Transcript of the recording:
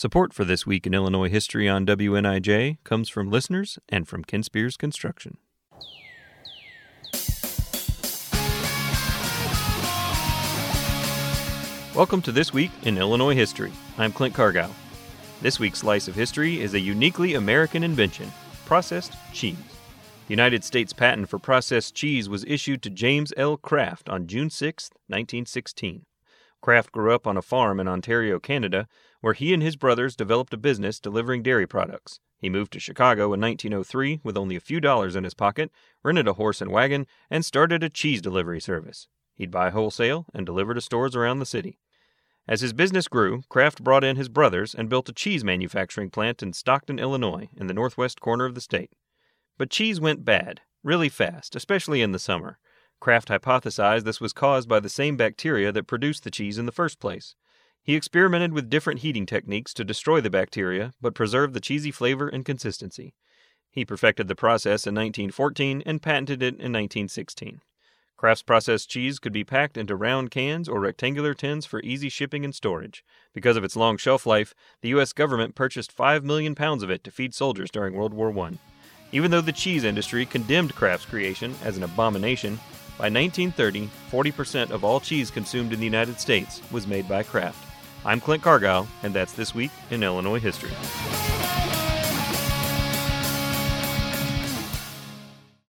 Support for This Week in Illinois History on WNIJ comes from listeners and from Kinspears Construction. Welcome to This Week in Illinois History. I'm Clint Cargile. This week's slice of history is a uniquely American invention processed cheese. The United States patent for processed cheese was issued to James L. Kraft on June 6, 1916. Kraft grew up on a farm in Ontario, Canada, where he and his brothers developed a business delivering dairy products. He moved to Chicago in 1903 with only a few dollars in his pocket, rented a horse and wagon, and started a cheese delivery service. He'd buy wholesale and deliver to stores around the city. As his business grew, Kraft brought in his brothers and built a cheese manufacturing plant in Stockton, Illinois, in the northwest corner of the state. But cheese went bad, really fast, especially in the summer. Kraft hypothesized this was caused by the same bacteria that produced the cheese in the first place. He experimented with different heating techniques to destroy the bacteria but preserve the cheesy flavor and consistency. He perfected the process in 1914 and patented it in 1916. Kraft's processed cheese could be packed into round cans or rectangular tins for easy shipping and storage. Because of its long shelf life, the U.S. government purchased 5 million pounds of it to feed soldiers during World War I. Even though the cheese industry condemned Kraft's creation as an abomination, by 1930, 40% of all cheese consumed in the United States was made by Kraft. I'm Clint Cargile, and that's This Week in Illinois History.